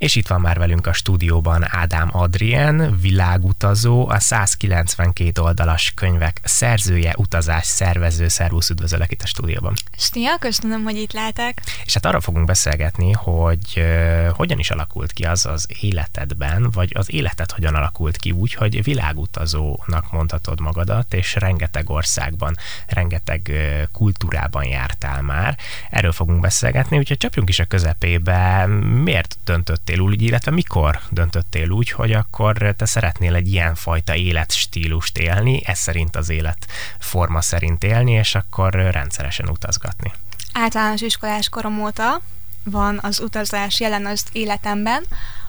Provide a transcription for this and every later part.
És itt van már velünk a stúdióban Ádám Adrien, világutazó, a 192 oldalas könyvek szerzője, utazás szervező. Szervusz, üdvözöllek itt a stúdióban. Szia, köszönöm, hogy itt lehetek. És hát arra fogunk beszélgetni, hogy uh, hogyan is alakult ki az az életedben, vagy az életed hogyan alakult ki úgy, hogy világutazónak mondhatod magadat, és rengeteg országban, rengeteg uh, kultúrában jártál már. Erről fogunk beszélgetni, úgyhogy csapjunk is a közepébe. Miért döntött döntöttél úgy, illetve mikor döntöttél úgy, hogy akkor te szeretnél egy ilyen fajta életstílust élni, ez szerint az életforma szerint élni, és akkor rendszeresen utazgatni? Általános iskolás korom óta van az utazás jelen az életemben.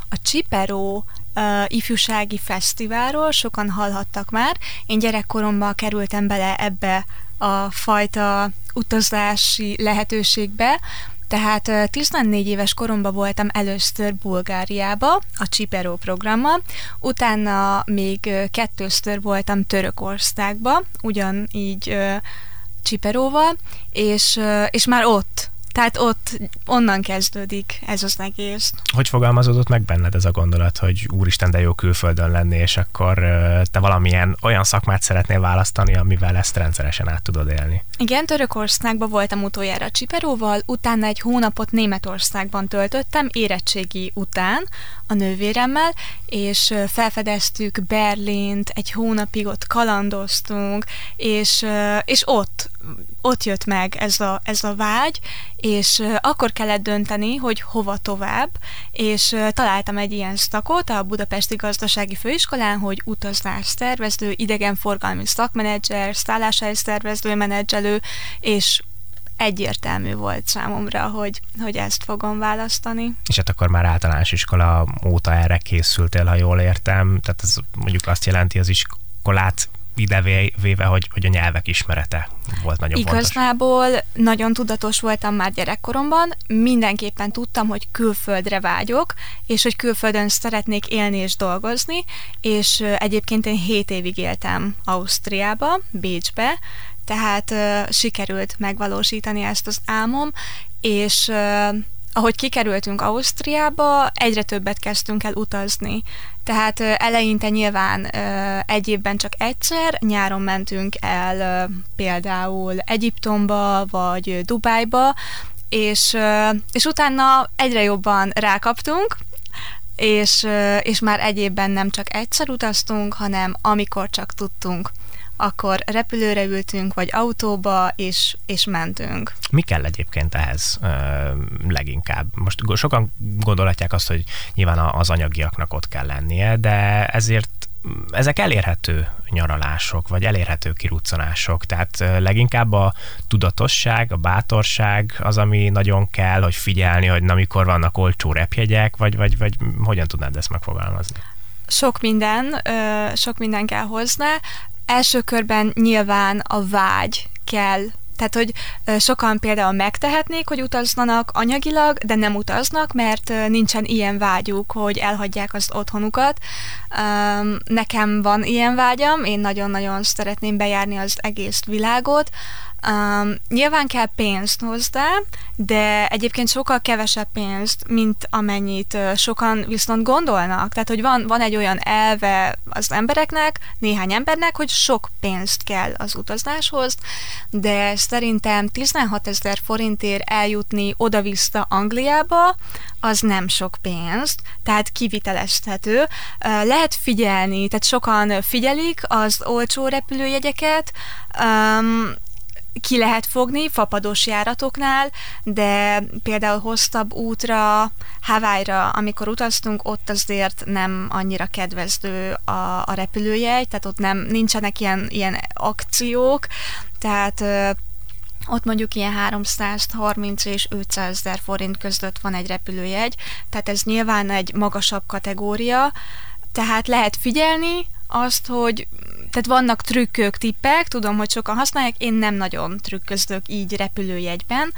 A Csiperó uh, ifjúsági fesztiválról sokan hallhattak már. Én gyerekkoromban kerültem bele ebbe a fajta utazási lehetőségbe, tehát 14 éves koromban voltam először Bulgáriába, a Csiperó programmal, utána még kettőször voltam Törökországba, ugyanígy Csiperóval, és, és már ott tehát ott onnan kezdődik ez az egész. Hogy fogalmazódott meg benned ez a gondolat, hogy úristen, de jó külföldön lenni, és akkor te valamilyen olyan szakmát szeretnél választani, amivel ezt rendszeresen át tudod élni? Igen, Törökországban voltam utoljára Csiperóval, utána egy hónapot Németországban töltöttem, érettségi után a nővéremmel, és felfedeztük Berlint, egy hónapig ott kalandoztunk, és, és ott ott jött meg ez a, ez a vágy, és akkor kellett dönteni, hogy hova tovább, és találtam egy ilyen szakot a Budapesti Gazdasági Főiskolán, hogy utazás tervező, idegenforgalmi szakmenedzser, szálláshely szervező, menedzselő, és egyértelmű volt számomra, hogy, hogy ezt fogom választani. És hát akkor már általános iskola óta erre készültél, ha jól értem, tehát ez mondjuk azt jelenti az iskolát ide véve, hogy, hogy a nyelvek ismerete volt nagyon Igazából fontos. nagyon tudatos voltam már gyerekkoromban, mindenképpen tudtam, hogy külföldre vágyok, és hogy külföldön szeretnék élni és dolgozni, és egyébként én 7 évig éltem Ausztriába, Bécsbe, tehát uh, sikerült megvalósítani ezt az álmom, és uh, ahogy kikerültünk Ausztriába, egyre többet kezdtünk el utazni. Tehát eleinte nyilván egy évben csak egyszer, nyáron mentünk el például Egyiptomba vagy Dubájba, és, és utána egyre jobban rákaptunk, és, és már egy évben nem csak egyszer utaztunk, hanem amikor csak tudtunk akkor repülőre ültünk, vagy autóba, és, és mentünk. Mi kell egyébként ehhez ö, leginkább? Most sokan gondolhatják azt, hogy nyilván az anyagiaknak ott kell lennie, de ezért ezek elérhető nyaralások, vagy elérhető kiruccanások, tehát leginkább a tudatosság, a bátorság az, ami nagyon kell, hogy figyelni, hogy na mikor vannak olcsó repjegyek, vagy, vagy, vagy hogyan tudnád ezt megfogalmazni? Sok minden, sok minden kell hozzá első körben nyilván a vágy kell tehát, hogy sokan például megtehetnék, hogy utazzanak anyagilag, de nem utaznak, mert nincsen ilyen vágyuk, hogy elhagyják az otthonukat. Nekem van ilyen vágyam, én nagyon-nagyon szeretném bejárni az egész világot, Um, nyilván kell pénzt hozzá, de egyébként sokkal kevesebb pénzt, mint amennyit sokan viszont gondolnak. Tehát, hogy van, van egy olyan elve az embereknek, néhány embernek, hogy sok pénzt kell az utazáshoz, de szerintem 16 ezer forintért eljutni oda-vissza Angliába, az nem sok pénzt, tehát kivitelezhető. Lehet figyelni, tehát sokan figyelik az olcsó repülőjegyeket, um, ki lehet fogni fapados járatoknál, de például hosszabb útra, Hawaii-ra, amikor utaztunk, ott azért nem annyira kedvező a, a repülőjegy, tehát ott nem nincsenek ilyen, ilyen akciók, tehát ott mondjuk ilyen 330 és 500 ezer forint között van egy repülőjegy, tehát ez nyilván egy magasabb kategória, tehát lehet figyelni azt, hogy tehát vannak trükkök, tippek, tudom, hogy sokan használják, én nem nagyon trükközök így repülőjegyben.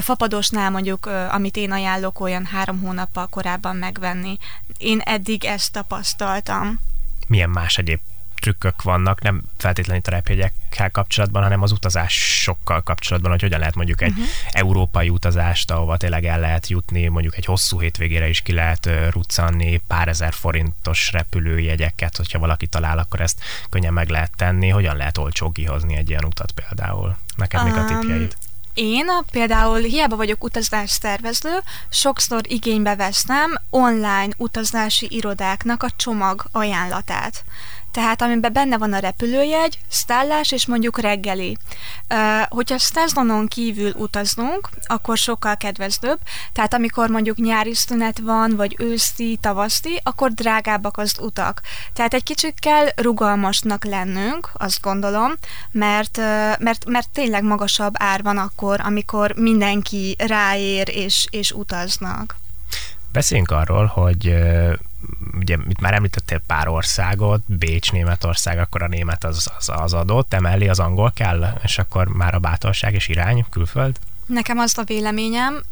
Fapadosnál mondjuk, amit én ajánlok, olyan három hónappal korábban megvenni. Én eddig ezt tapasztaltam. Milyen más egyéb trükkök vannak, nem feltétlenül a repjegyekkel kapcsolatban, hanem az utazásokkal kapcsolatban, hogy hogyan lehet mondjuk egy uh-huh. európai utazást, ahova tényleg el lehet jutni, mondjuk egy hosszú hétvégére is ki lehet ruccanni pár ezer forintos repülőjegyeket, hogyha valaki talál, akkor ezt könnyen meg lehet tenni. Hogyan lehet olcsó kihozni egy ilyen utat például? Neked um, mik a tipjeid? Én például hiába vagyok utazás tervező, sokszor igénybe veszem online utazási irodáknak a csomag ajánlatát tehát amiben benne van a repülőjegy, szállás és mondjuk reggeli. Hogyha Stazdonon kívül utaznunk, akkor sokkal kedvezőbb, tehát amikor mondjuk nyári szünet van, vagy őszi, tavaszi, akkor drágábbak az utak. Tehát egy kicsit kell rugalmasnak lennünk, azt gondolom, mert, mert, mert tényleg magasabb ár van akkor, amikor mindenki ráér és, és utaznak. Beszéljünk arról, hogy ugye itt már említettél pár országot, Bécs, Németország, akkor a német az, az, az adott, emellé az angol kell, és akkor már a bátorság és irány külföld? Nekem az a véleményem,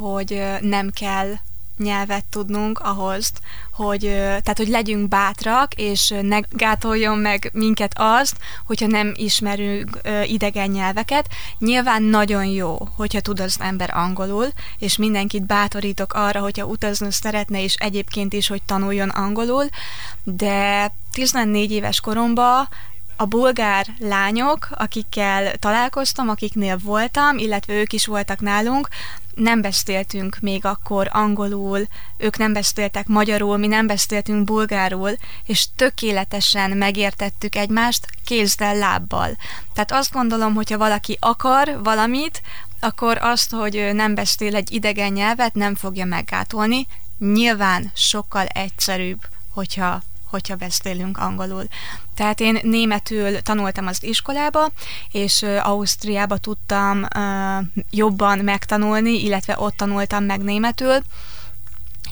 hogy nem kell nyelvet tudnunk ahhoz, hogy, tehát, hogy legyünk bátrak, és ne gátoljon meg minket azt, hogyha nem ismerünk idegen nyelveket. Nyilván nagyon jó, hogyha tud az ember angolul, és mindenkit bátorítok arra, hogyha utazni szeretne, és egyébként is, hogy tanuljon angolul, de 14 éves koromban a bulgár lányok, akikkel találkoztam, akiknél voltam, illetve ők is voltak nálunk, nem beszéltünk még akkor angolul, ők nem beszéltek magyarul, mi nem beszéltünk bulgárul, és tökéletesen megértettük egymást kézzel, lábbal. Tehát azt gondolom, hogyha valaki akar valamit, akkor azt, hogy nem beszél egy idegen nyelvet, nem fogja meggátolni. Nyilván sokkal egyszerűbb, hogyha hogyha beszélünk angolul. Tehát én németül tanultam az iskolába, és Ausztriába tudtam jobban megtanulni, illetve ott tanultam meg németül,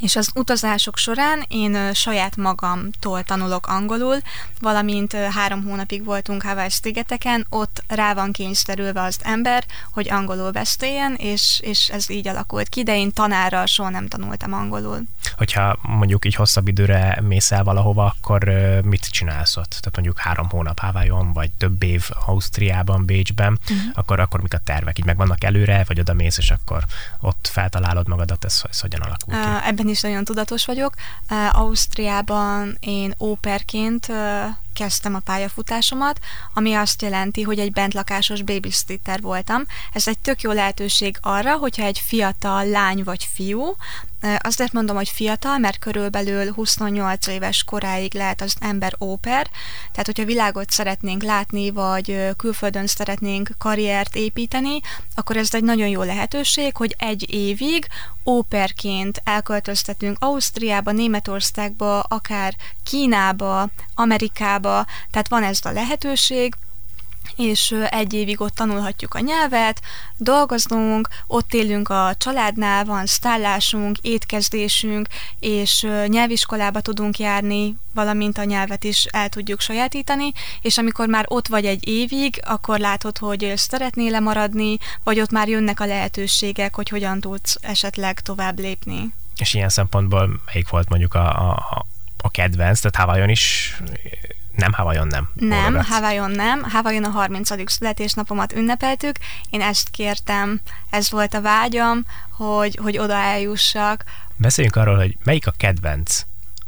és az utazások során én saját magamtól tanulok angolul, valamint három hónapig voltunk Hawaii szigeteken, ott rá van kényszerülve az ember, hogy angolul beszéljen, és, és ez így alakult ki, de én tanárral soha nem tanultam angolul. Hogyha mondjuk így hosszabb időre mész el valahova, akkor mit csinálsz ott? Tehát mondjuk három hónap Hawaiion, vagy több év Ausztriában, Bécsben, uh-huh. akkor, akkor mik a tervek? Így meg vannak előre, vagy oda mész, és akkor ott feltalálod magadat, ez, ez hogyan alakul ki? Uh, ebben is nagyon tudatos vagyok. Ausztriában én óperként kezdtem a pályafutásomat, ami azt jelenti, hogy egy bentlakásos babysitter voltam. Ez egy tök jó lehetőség arra, hogyha egy fiatal lány vagy fiú, Azért mondom, hogy fiatal, mert körülbelül 28 éves koráig lehet az ember óper, tehát hogyha világot szeretnénk látni, vagy külföldön szeretnénk karriert építeni, akkor ez egy nagyon jó lehetőség, hogy egy évig óperként elköltöztetünk Ausztriába, Németországba, akár Kínába, Amerikába, tehát van ez a lehetőség, és egy évig ott tanulhatjuk a nyelvet, dolgozunk, ott élünk a családnál, van szállásunk, étkezdésünk, és nyelviskolába tudunk járni, valamint a nyelvet is el tudjuk sajátítani, és amikor már ott vagy egy évig, akkor látod, hogy szeretnél lemaradni, vagy ott már jönnek a lehetőségek, hogy hogyan tudsz esetleg tovább lépni. És ilyen szempontból melyik volt mondjuk a, a, a kedvenc, tehát Hawaiion is nem, Hawaiion nem. Nem, Hawaiion nem. Hawaiion a 30. születésnapomat ünnepeltük. Én ezt kértem, ez volt a vágyam, hogy, hogy oda eljussak. Beszéljünk arról, hogy melyik a kedvenc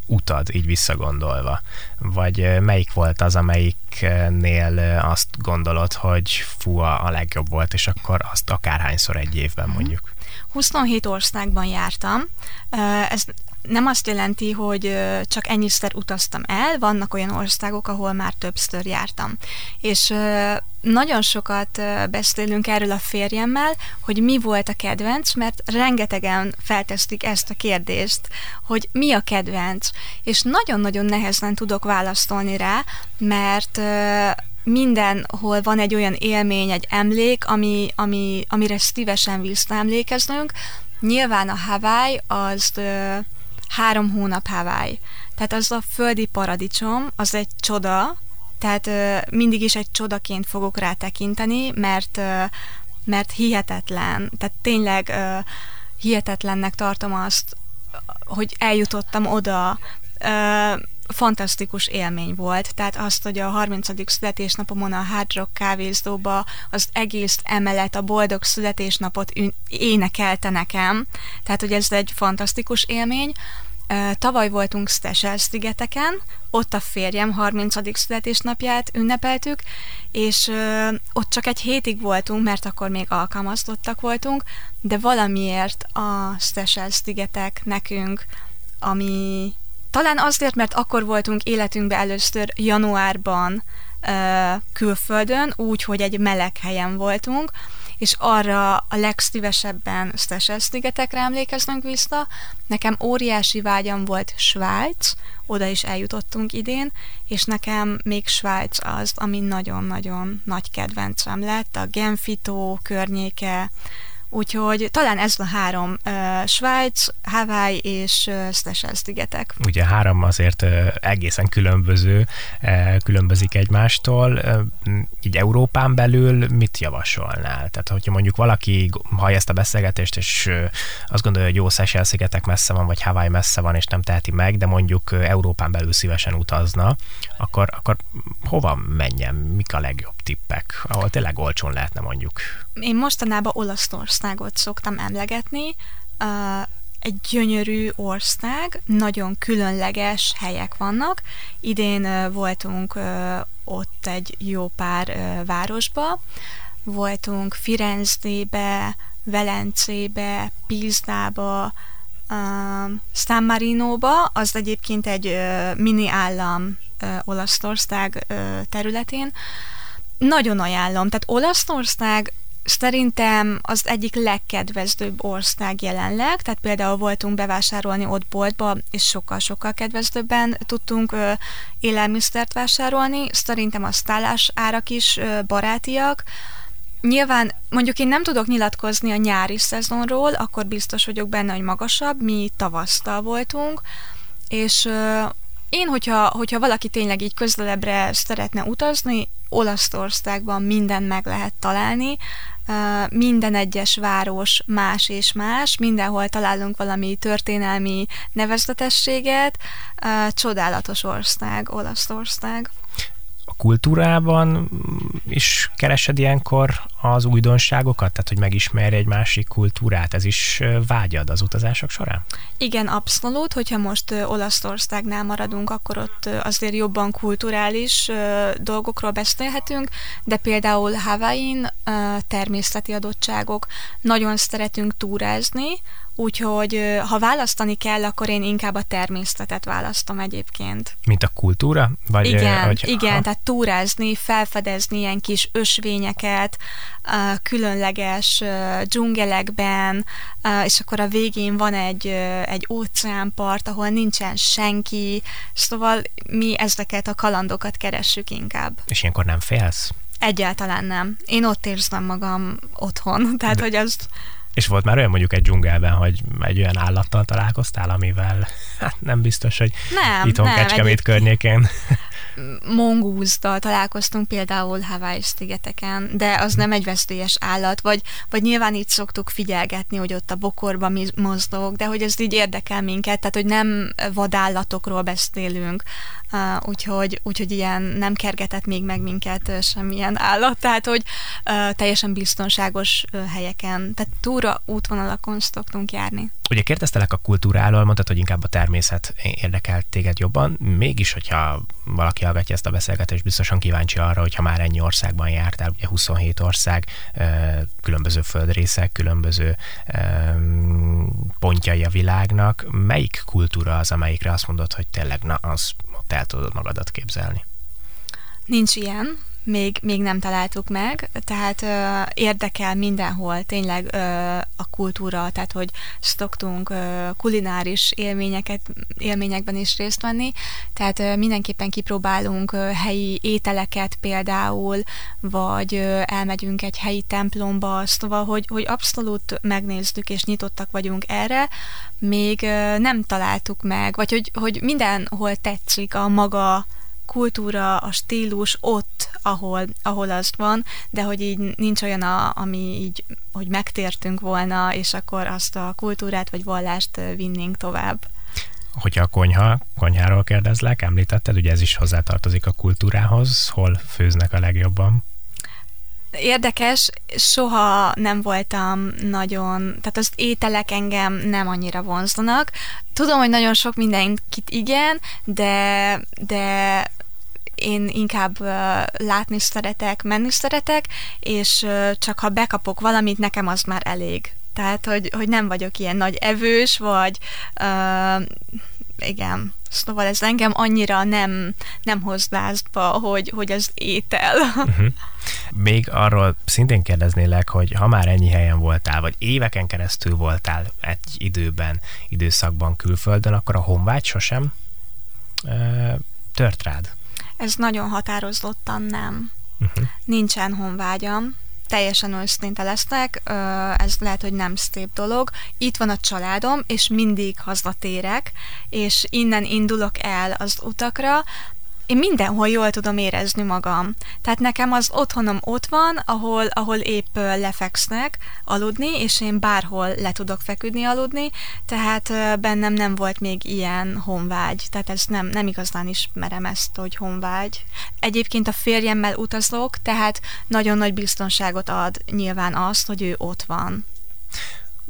utad, így visszagondolva? Vagy melyik volt az, amelyiknél azt gondolod, hogy fú, a legjobb volt, és akkor azt akárhányszor egy évben mhm. mondjuk? 27 országban jártam. Ez nem azt jelenti, hogy csak ennyiszer utaztam el, vannak olyan országok, ahol már többször jártam. És nagyon sokat beszélünk erről a férjemmel, hogy mi volt a kedvenc, mert rengetegen feltesztik ezt a kérdést, hogy mi a kedvenc, és nagyon-nagyon nehezen tudok válaszolni rá, mert mindenhol van egy olyan élmény, egy emlék, ami, ami, amire szívesen visszaemlékeznünk. Nyilván a Hawaii az három hónap Hawaii. Tehát az a földi paradicsom, az egy csoda, tehát ö, mindig is egy csodaként fogok rá tekinteni, mert, ö, mert hihetetlen, tehát tényleg ö, hihetetlennek tartom azt, hogy eljutottam oda, fantasztikus élmény volt. Tehát azt, hogy a 30. születésnapomon a Hard Rock kávézdóba az egész emelet a boldog születésnapot énekelte nekem. Tehát, hogy ez egy fantasztikus élmény. Tavaly voltunk Stesel szigeteken, ott a férjem 30. születésnapját ünnepeltük, és ott csak egy hétig voltunk, mert akkor még alkalmazottak voltunk, de valamiért a Stesel szigetek nekünk, ami talán azért, mert akkor voltunk életünkben először januárban külföldön, úgy, hogy egy meleg helyen voltunk, és arra a legszívesebben Stesel-szigetekre emlékeznek vissza. Nekem óriási vágyam volt Svájc, oda is eljutottunk idén, és nekem még Svájc az, ami nagyon-nagyon nagy kedvencem lett, a Genfitó környéke, Úgyhogy talán ez a három, uh, Svájc, Hawaii és uh, Seychelles-szigetek. Ugye három azért uh, egészen különböző, uh, különbözik egymástól. Uh, így Európán belül mit javasolnál? Tehát, hogyha mondjuk valaki hallja ezt a beszélgetést, és uh, azt gondolja, hogy jó Seychelles-szigetek messze van, vagy Hawaii messze van, és nem teheti meg, de mondjuk uh, Európán belül szívesen utazna, akkor, akkor hova menjen? Mik a legjobb tippek, ahol tényleg olcsón lehetne mondjuk? Én mostanában Olaszországot szoktam emlegetni, egy gyönyörű ország, nagyon különleges helyek vannak. Idén voltunk ott egy jó pár városba, voltunk Firenzébe, Velencébe, Pizdába, San Marinóba, az egyébként egy mini állam Olaszország területén. Nagyon ajánlom, tehát Olaszország szerintem az egyik legkedvezőbb ország jelenleg, tehát például voltunk bevásárolni ott boltba, és sokkal-sokkal kedvezőbben tudtunk ö, élelmiszert vásárolni. Szerintem a szállás árak is ö, barátiak. Nyilván mondjuk én nem tudok nyilatkozni a nyári szezonról, akkor biztos vagyok benne, hogy magasabb, mi tavasztal voltunk, és ö, én, hogyha, hogyha valaki tényleg így közelebbre szeretne utazni, Olaszországban minden meg lehet találni, minden egyes város más és más, mindenhol találunk valami történelmi nevezetességet, csodálatos ország, Olaszország a kultúrában is keresed ilyenkor az újdonságokat, tehát hogy megismerj egy másik kultúrát, ez is vágyad az utazások során? Igen, abszolút, hogyha most Olaszországnál maradunk, akkor ott azért jobban kulturális dolgokról beszélhetünk, de például Hawaii-n természeti adottságok, nagyon szeretünk túrázni, Úgyhogy ha választani kell, akkor én inkább a természetet választom egyébként. Mint a kultúra? Vagy, igen, hogy, igen, tehát túrázni, felfedezni ilyen kis ösvényeket, különleges dzsungelekben, és akkor a végén van egy, egy óceánpart, ahol nincsen senki, szóval mi ezeket a kalandokat keressük inkább. És ilyenkor nem félsz? Egyáltalán nem. Én ott érzem magam otthon, tehát De... hogy azt és volt már olyan mondjuk egy dzsungelben, hogy egy olyan állattal találkoztál, amivel hát nem biztos, hogy nem, itthon nem, Kecskemét egy... környékén. Mongúzdal találkoztunk például Hawaii szigeteken, de az nem egy veszélyes állat, vagy, vagy nyilván itt szoktuk figyelgetni, hogy ott a bokorba mi mozdog, de hogy ez így érdekel minket, tehát hogy nem vadállatokról beszélünk, úgyhogy, úgyhogy ilyen nem kergetett még meg minket uh, semmilyen állat, tehát hogy teljesen biztonságos helyeken, tehát túra útvonalakon szoktunk járni. Ugye kérdeztelek a kultúráról, mondtad, hogy inkább a természet érdekelt téged jobban, mégis, hogyha valaki hallgatja ezt a beszélgetést, biztosan kíváncsi arra, hogyha már ennyi országban jártál, ugye 27 ország, különböző földrészek, különböző pontjai a világnak, melyik kultúra az, amelyikre azt mondod, hogy tényleg, na, az ott el tudod magadat képzelni? Nincs ilyen, még, még nem találtuk meg, tehát ö, érdekel mindenhol tényleg ö, a kultúra, tehát hogy szoktunk ö, kulináris élményeket, élményekben is részt venni, tehát ö, mindenképpen kipróbálunk ö, helyi ételeket például, vagy ö, elmegyünk egy helyi templomba, szóval, hogy, hogy abszolút megnéztük és nyitottak vagyunk erre, még ö, nem találtuk meg, vagy hogy, hogy mindenhol tetszik a maga kultúra, a stílus ott, ahol, ahol azt van, de hogy így nincs olyan, a, ami így, hogy megtértünk volna, és akkor azt a kultúrát vagy vallást vinnénk tovább. Hogyha a konyha, konyháról kérdezlek, említetted, ugye ez is hozzátartozik a kultúrához, hol főznek a legjobban? Érdekes, soha nem voltam nagyon, tehát az ételek engem nem annyira vonzanak. Tudom, hogy nagyon sok mindenkit igen, de, de én inkább uh, látni szeretek, menni szeretek, és uh, csak ha bekapok valamit, nekem az már elég. Tehát, hogy, hogy nem vagyok ilyen nagy evős, vagy uh, igen, szóval ez engem annyira nem, nem hoz lázba, hogy, hogy az étel. Uh-huh. Még arról szintén kérdeznélek, hogy ha már ennyi helyen voltál, vagy éveken keresztül voltál egy időben, időszakban külföldön, akkor a honvágy sosem ö, tört rád? Ez nagyon határozottan nem. Uh-huh. Nincsen honvágyam, teljesen őszinte lesznek, ez lehet, hogy nem szép dolog. Itt van a családom, és mindig hazatérek, és innen indulok el az utakra, én mindenhol jól tudom érezni magam. Tehát nekem az otthonom ott van, ahol, ahol épp lefeksznek aludni, és én bárhol le tudok feküdni aludni, tehát bennem nem volt még ilyen honvágy. Tehát ez nem, nem igazán ismerem ezt, hogy honvágy. Egyébként a férjemmel utazok, tehát nagyon nagy biztonságot ad nyilván azt, hogy ő ott van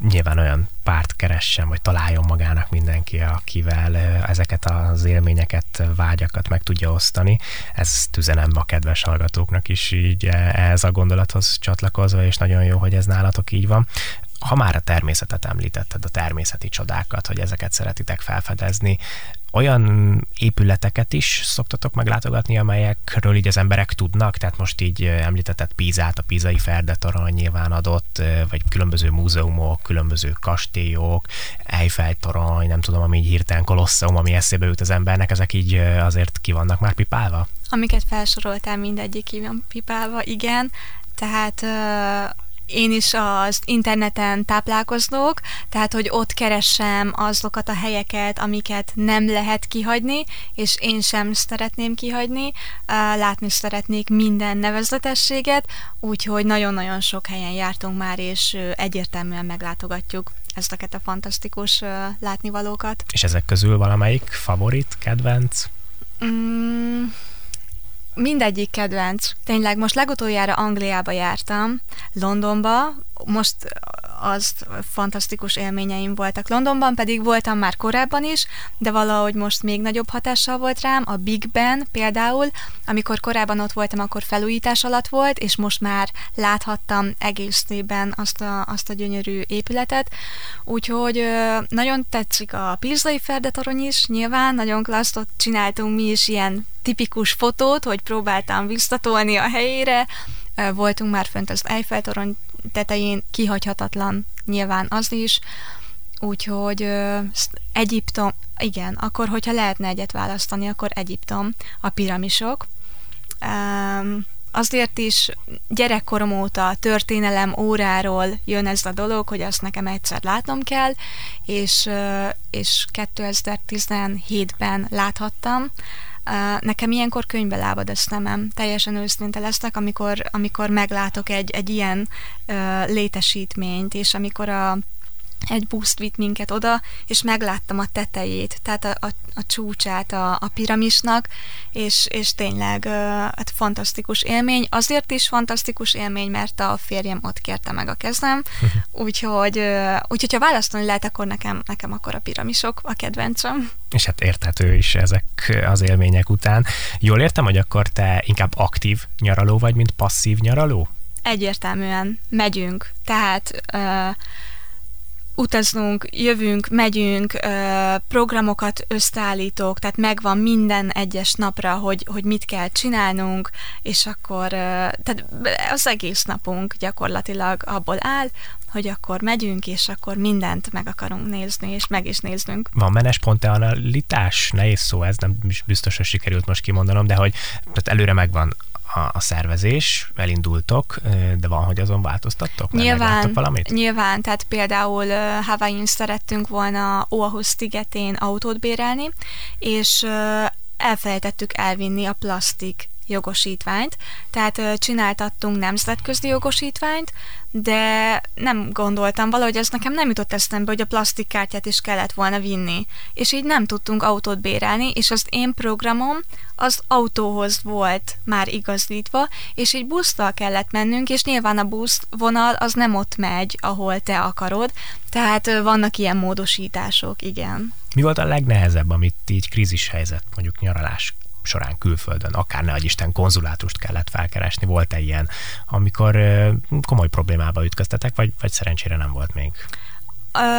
nyilván olyan párt keressen, vagy találjon magának mindenki, akivel ezeket az élményeket, vágyakat meg tudja osztani. Ez üzenem a kedves hallgatóknak is így ez a gondolathoz csatlakozva, és nagyon jó, hogy ez nálatok így van ha már a természetet említetted, a természeti csodákat, hogy ezeket szeretitek felfedezni, olyan épületeket is szoktatok meglátogatni, amelyekről így az emberek tudnak, tehát most így említetett Pízát, a Pízai Ferdetorony nyilván adott, vagy különböző múzeumok, különböző kastélyok, Eiffel torony, nem tudom, ami így hirtelen kolosszeum, ami eszébe jut az embernek, ezek így azért ki vannak már pipálva? Amiket felsoroltál, mindegyik ki van pipálva, igen. Tehát én is az interneten táplálkozok, tehát hogy ott keresem azokat a helyeket, amiket nem lehet kihagyni, és én sem szeretném kihagyni. Látni szeretnék minden nevezetességet, úgyhogy nagyon-nagyon sok helyen jártunk már, és egyértelműen meglátogatjuk ezeket a fantasztikus látnivalókat. És ezek közül valamelyik favorit, kedvenc? Mm, mindegyik kedvenc. Tényleg most legutoljára Angliába jártam, Londonba, most az fantasztikus élményeim voltak. Londonban pedig voltam már korábban is, de valahogy most még nagyobb hatással volt rám. A Big Ben például, amikor korábban ott voltam, akkor felújítás alatt volt, és most már láthattam egészében azt a, azt a gyönyörű épületet. Úgyhogy nagyon tetszik a Pirzai Ferdetorony is, nyilván, nagyon klassz, ott csináltunk mi is ilyen tipikus fotót, hogy próbáltam visszatolni a helyére, voltunk már fönt az Eiffel-torony tetején, kihagyhatatlan nyilván az is, úgyhogy Egyiptom, igen, akkor hogyha lehetne egyet választani, akkor Egyiptom, a piramisok. azért is gyerekkorom óta történelem óráról jön ez a dolog, hogy azt nekem egyszer látnom kell, és, és 2017-ben láthattam, Nekem ilyenkor könyvbe lábad a szemem, teljesen őszinte lesznek, amikor, amikor meglátok egy, egy ilyen létesítményt, és amikor a egy buszt vitt minket oda, és megláttam a tetejét, tehát a, a, a csúcsát a, a piramisnak, és, és tényleg hát fantasztikus élmény. Azért is fantasztikus élmény, mert a férjem ott kérte meg a kezem, úgyhogy, úgyhogy ha választani lehet, akkor nekem, nekem akkor a piramisok a kedvencem. És hát érthető is ezek az élmények után. Jól értem, hogy akkor te inkább aktív nyaraló vagy, mint passzív nyaraló? Egyértelműen megyünk, tehát uh, utaznunk, jövünk, megyünk, programokat összeállítok, tehát megvan minden egyes napra, hogy, hogy mit kell csinálnunk, és akkor tehát az egész napunk gyakorlatilag abból áll, hogy akkor megyünk, és akkor mindent meg akarunk nézni, és meg is néznünk. Van menespont analitás? Nehéz szó ez, nem biztos, hogy sikerült most kimondanom, de hogy tehát előre megvan a, a szervezés, elindultok, de van, hogy azon változtattok? Nyilván, valamit? nyilván, tehát például Hawaii-n szerettünk volna Oahu szigetén autót bérelni, és elfelejtettük elvinni a plastik jogosítványt, tehát csináltattunk nemzetközi jogosítványt, de nem gondoltam, valahogy ez nekem nem jutott eszembe, hogy a plastikkártyát is kellett volna vinni. És így nem tudtunk autót bérelni, és az én programom az autóhoz volt már igazítva, és így busztal kellett mennünk, és nyilván a busz vonal az nem ott megy, ahol te akarod, tehát vannak ilyen módosítások, igen. Mi volt a legnehezebb, amit így krízis helyzet, mondjuk nyaralás során külföldön, akár ne Isten konzulátust kellett felkeresni, volt-e ilyen, amikor komoly problémába ütköztetek, vagy, vagy szerencsére nem volt még?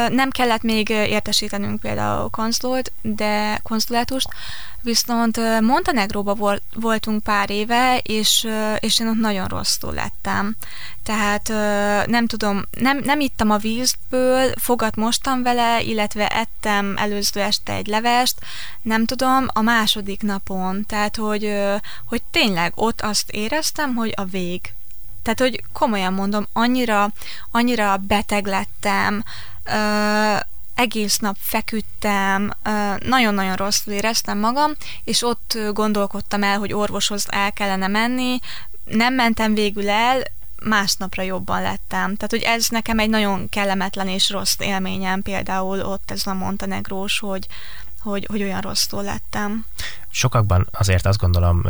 Nem kellett még értesítenünk például konzult, de konzulátust, viszont Montenegróba voltunk pár éve, és, és én ott nagyon rosszul lettem. Tehát nem tudom, nem, nem ittam a vízből, fogat mostam vele, illetve ettem előző este egy levest, nem tudom, a második napon. Tehát, hogy, hogy tényleg ott azt éreztem, hogy a vég. Tehát, hogy komolyan mondom, annyira, annyira beteg lettem, egész nap feküdtem, nagyon-nagyon rosszul éreztem magam, és ott gondolkodtam el, hogy orvoshoz el kellene menni, nem mentem végül el, másnapra jobban lettem. Tehát, hogy ez nekem egy nagyon kellemetlen és rossz élményem például ott ez a Montenegrós, hogy, hogy, hogy olyan rosszul lettem. Sokakban azért azt gondolom,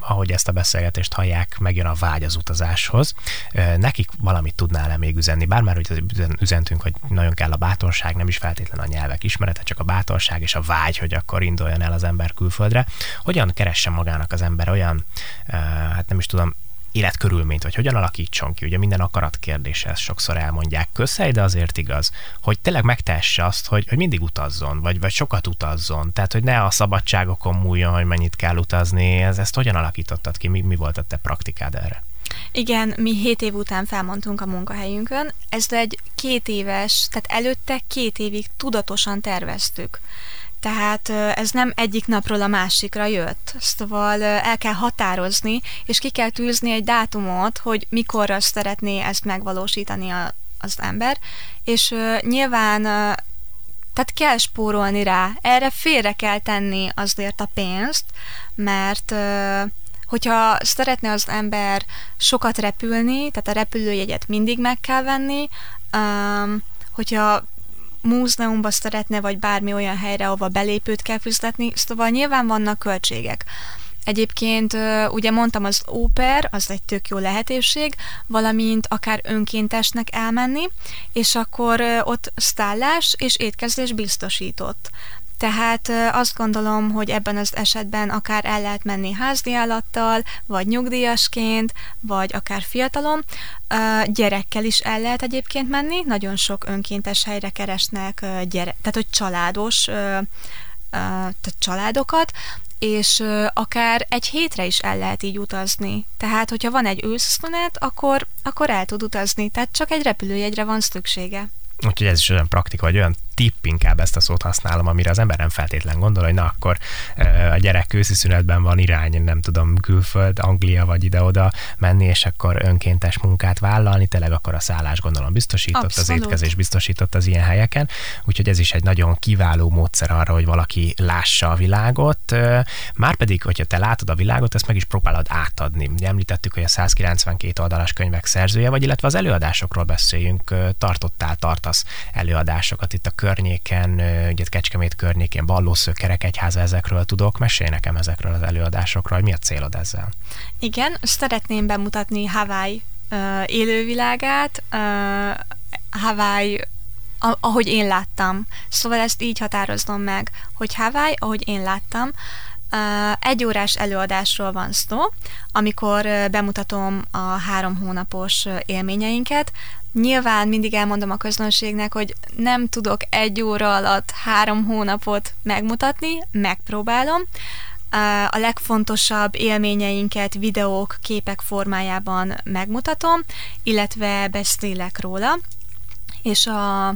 ahogy ezt a beszélgetést hallják, megjön a vágy az utazáshoz. Nekik valamit tudnál-e még üzenni? Bár már hogy üzentünk, hogy nagyon kell a bátorság, nem is feltétlen a nyelvek ismerete, csak a bátorság és a vágy, hogy akkor induljon el az ember külföldre. Hogyan keressen magának az ember olyan, hát nem is tudom, életkörülményt, vagy hogyan alakítson ki. Ugye minden akarat kérdése, ezt sokszor elmondják. Közhely, de azért igaz, hogy tényleg megtehesse azt, hogy, hogy mindig utazzon, vagy, vagy sokat utazzon. Tehát, hogy ne a szabadságokon múljon, hogy mennyit kell utazni. Ez, ezt hogyan alakítottad ki? Mi, mi volt a te praktikád erre? Igen, mi hét év után felmondtunk a munkahelyünkön. Ez egy két éves, tehát előtte két évig tudatosan terveztük. Tehát ez nem egyik napról a másikra jött. Szóval el kell határozni, és ki kell tűzni egy dátumot, hogy mikorra szeretné ezt megvalósítani a, az ember, és nyilván tehát kell spórolni rá. Erre félre kell tenni azért a pénzt, mert hogyha szeretne az ember sokat repülni, tehát a repülőjegyet mindig meg kell venni, hogyha múzeumba szeretne, vagy bármi olyan helyre, ahova belépőt kell fizetni, szóval nyilván vannak költségek. Egyébként ugye mondtam, az óper, az egy tök jó lehetőség, valamint akár önkéntesnek elmenni, és akkor ott szállás és étkezés biztosított. Tehát azt gondolom, hogy ebben az esetben akár el lehet menni háziállattal, vagy nyugdíjasként, vagy akár fiatalom. Gyerekkel is el lehet egyébként menni, nagyon sok önkéntes helyre keresnek gyerek, tehát hogy családos tehát családokat, és akár egy hétre is el lehet így utazni. Tehát, hogyha van egy őszszünet, akkor, akkor el tud utazni, tehát csak egy repülőjegyre van szüksége. Úgyhogy ez is olyan praktika, vagy olyan tipp, inkább ezt a szót használom, amire az ember nem feltétlen gondol, hogy na akkor a gyerek őszi szünetben van irány, nem tudom, külföld, Anglia vagy ide-oda menni, és akkor önkéntes munkát vállalni, tényleg akkor a szállás gondolom biztosított, Abszolút. az étkezés biztosított az ilyen helyeken, úgyhogy ez is egy nagyon kiváló módszer arra, hogy valaki lássa a világot, márpedig, hogyha te látod a világot, ezt meg is próbálod átadni. Említettük, hogy a 192 oldalas könyvek szerzője vagy, illetve az előadásokról beszéljünk, tartottál, tartasz előadásokat itt a környéken, ugye Kecskemét környékén, Ballósző, Kerekegyháza, ezekről tudok. Mesélj nekem ezekről az előadásokról, hogy mi a célod ezzel? Igen, szeretném bemutatni Hawaii uh, élővilágát, uh, Hawaii ahogy én láttam. Szóval ezt így határozom meg, hogy Hawaii, ahogy én láttam, egy órás előadásról van szó, amikor bemutatom a három hónapos élményeinket, Nyilván mindig elmondom a közönségnek, hogy nem tudok egy óra alatt három hónapot megmutatni, megpróbálom. A legfontosabb élményeinket videók, képek formájában megmutatom, illetve beszélek róla, és a,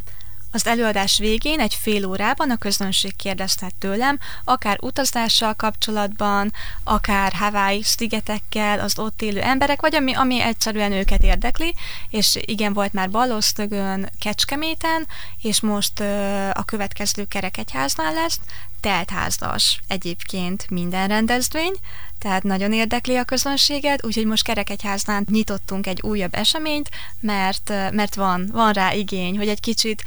Az előadás végén egy fél órában a közönség kérdezhet tőlem, akár utazással kapcsolatban, akár Hawaii szigetekkel, az ott élő emberek, vagy ami, ami egyszerűen őket érdekli, és igen, volt már Balosztögön, Kecskeméten, és most ö, a következő kerekegyháznál lesz, teltházas egyébként minden rendezvény, tehát nagyon érdekli a közönséget, úgyhogy most Kerekegyháznál nyitottunk egy újabb eseményt, mert, mert van, van rá igény, hogy egy kicsit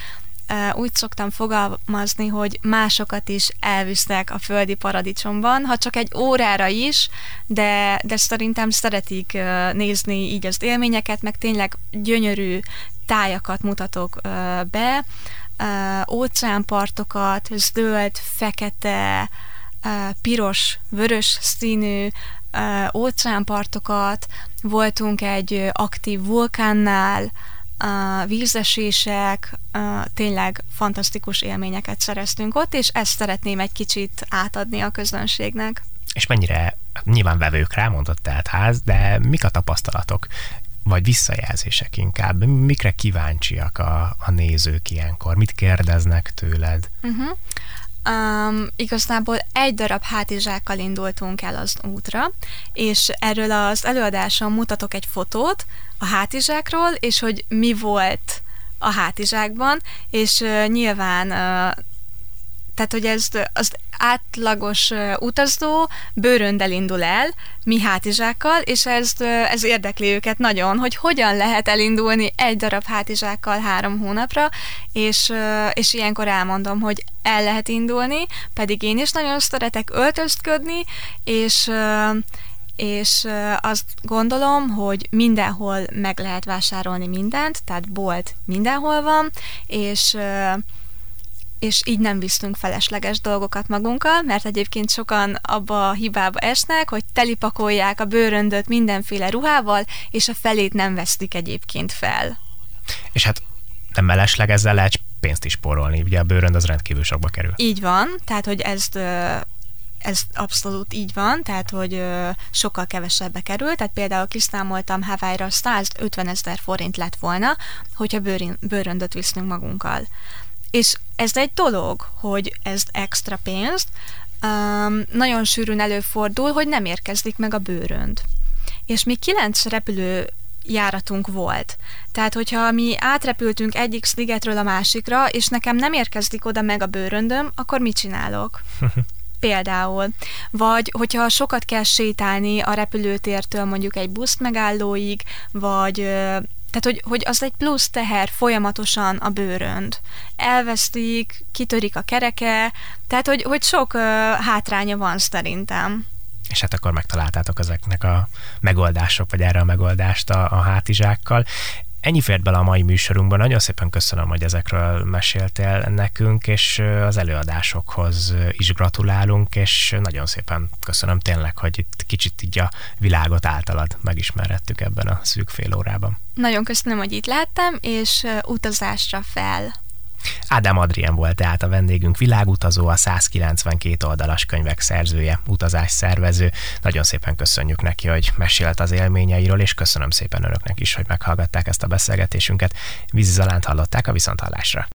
úgy szoktam fogalmazni, hogy másokat is elvisznek a földi paradicsomban, ha csak egy órára is, de, de szerintem szeretik nézni így az élményeket, meg tényleg gyönyörű tájakat mutatok be, óceánpartokat, zöld, fekete, piros, vörös színű óceánpartokat, voltunk egy aktív vulkánnál, vízesések, tényleg fantasztikus élményeket szereztünk ott, és ezt szeretném egy kicsit átadni a közönségnek. És mennyire nyilván vevők rá, mondott tehát ház, de mik a tapasztalatok? vagy visszajelzések inkább. Mikre kíváncsiak a, a nézők ilyenkor? Mit kérdeznek tőled? Uh-huh. Um, igazából egy darab hátizsákkal indultunk el az útra, és erről az előadáson mutatok egy fotót a hátizsákról, és hogy mi volt a hátizsákban, és uh, nyilván uh, tehát, hogy ez az átlagos utazó bőröndel indul el, mi hátizsákkal, és ez, ez érdekli őket nagyon, hogy hogyan lehet elindulni egy darab hátizsákkal három hónapra, és, és ilyenkor elmondom, hogy el lehet indulni, pedig én is nagyon szeretek öltözködni, és és azt gondolom, hogy mindenhol meg lehet vásárolni mindent, tehát bolt mindenhol van, és és így nem viszünk felesleges dolgokat magunkkal, mert egyébként sokan abba a hibába esnek, hogy telipakolják a bőröndöt mindenféle ruhával, és a felét nem vesztik egyébként fel. És hát nem mellesleg ezzel lehet pénzt is porolni, ugye a bőrönd az rendkívül sokba kerül. Így van, tehát hogy ez ez abszolút így van, tehát hogy sokkal kevesebbe kerül, tehát például kiszámoltam Hawaii-ra 150 ezer forint lett volna, hogyha bőröndöt viszünk magunkkal. És ez egy dolog, hogy ez extra pénzt, um, nagyon sűrűn előfordul, hogy nem érkezik meg a bőrönd. És mi kilenc repülő járatunk volt. Tehát, hogyha mi átrepültünk egyik szigetről a másikra, és nekem nem érkezik oda meg a bőröndöm, akkor mit csinálok? Például. Vagy hogyha sokat kell sétálni a repülőtértől mondjuk egy busz megállóig, vagy tehát, hogy, hogy az egy plusz teher folyamatosan a bőrönd. Elvesztik, kitörik a kereke, tehát, hogy, hogy sok uh, hátránya van szerintem. És hát akkor megtaláltátok ezeknek a megoldások, vagy erre a megoldást a, a hátizsákkal. Ennyi fért bele a mai műsorunkban. Nagyon szépen köszönöm, hogy ezekről meséltél nekünk, és az előadásokhoz is gratulálunk, és nagyon szépen köszönöm tényleg, hogy itt kicsit így a világot általad megismerhettük ebben a szűk fél órában. Nagyon köszönöm, hogy itt láttam, és utazásra fel. Ádám Adrien volt tehát a vendégünk, világutazó, a 192 oldalas könyvek szerzője, utazásszervező. Nagyon szépen köszönjük neki, hogy mesélt az élményeiről, és köszönöm szépen önöknek is, hogy meghallgatták ezt a beszélgetésünket. Vízi Zalánt hallották a Viszonthallásra.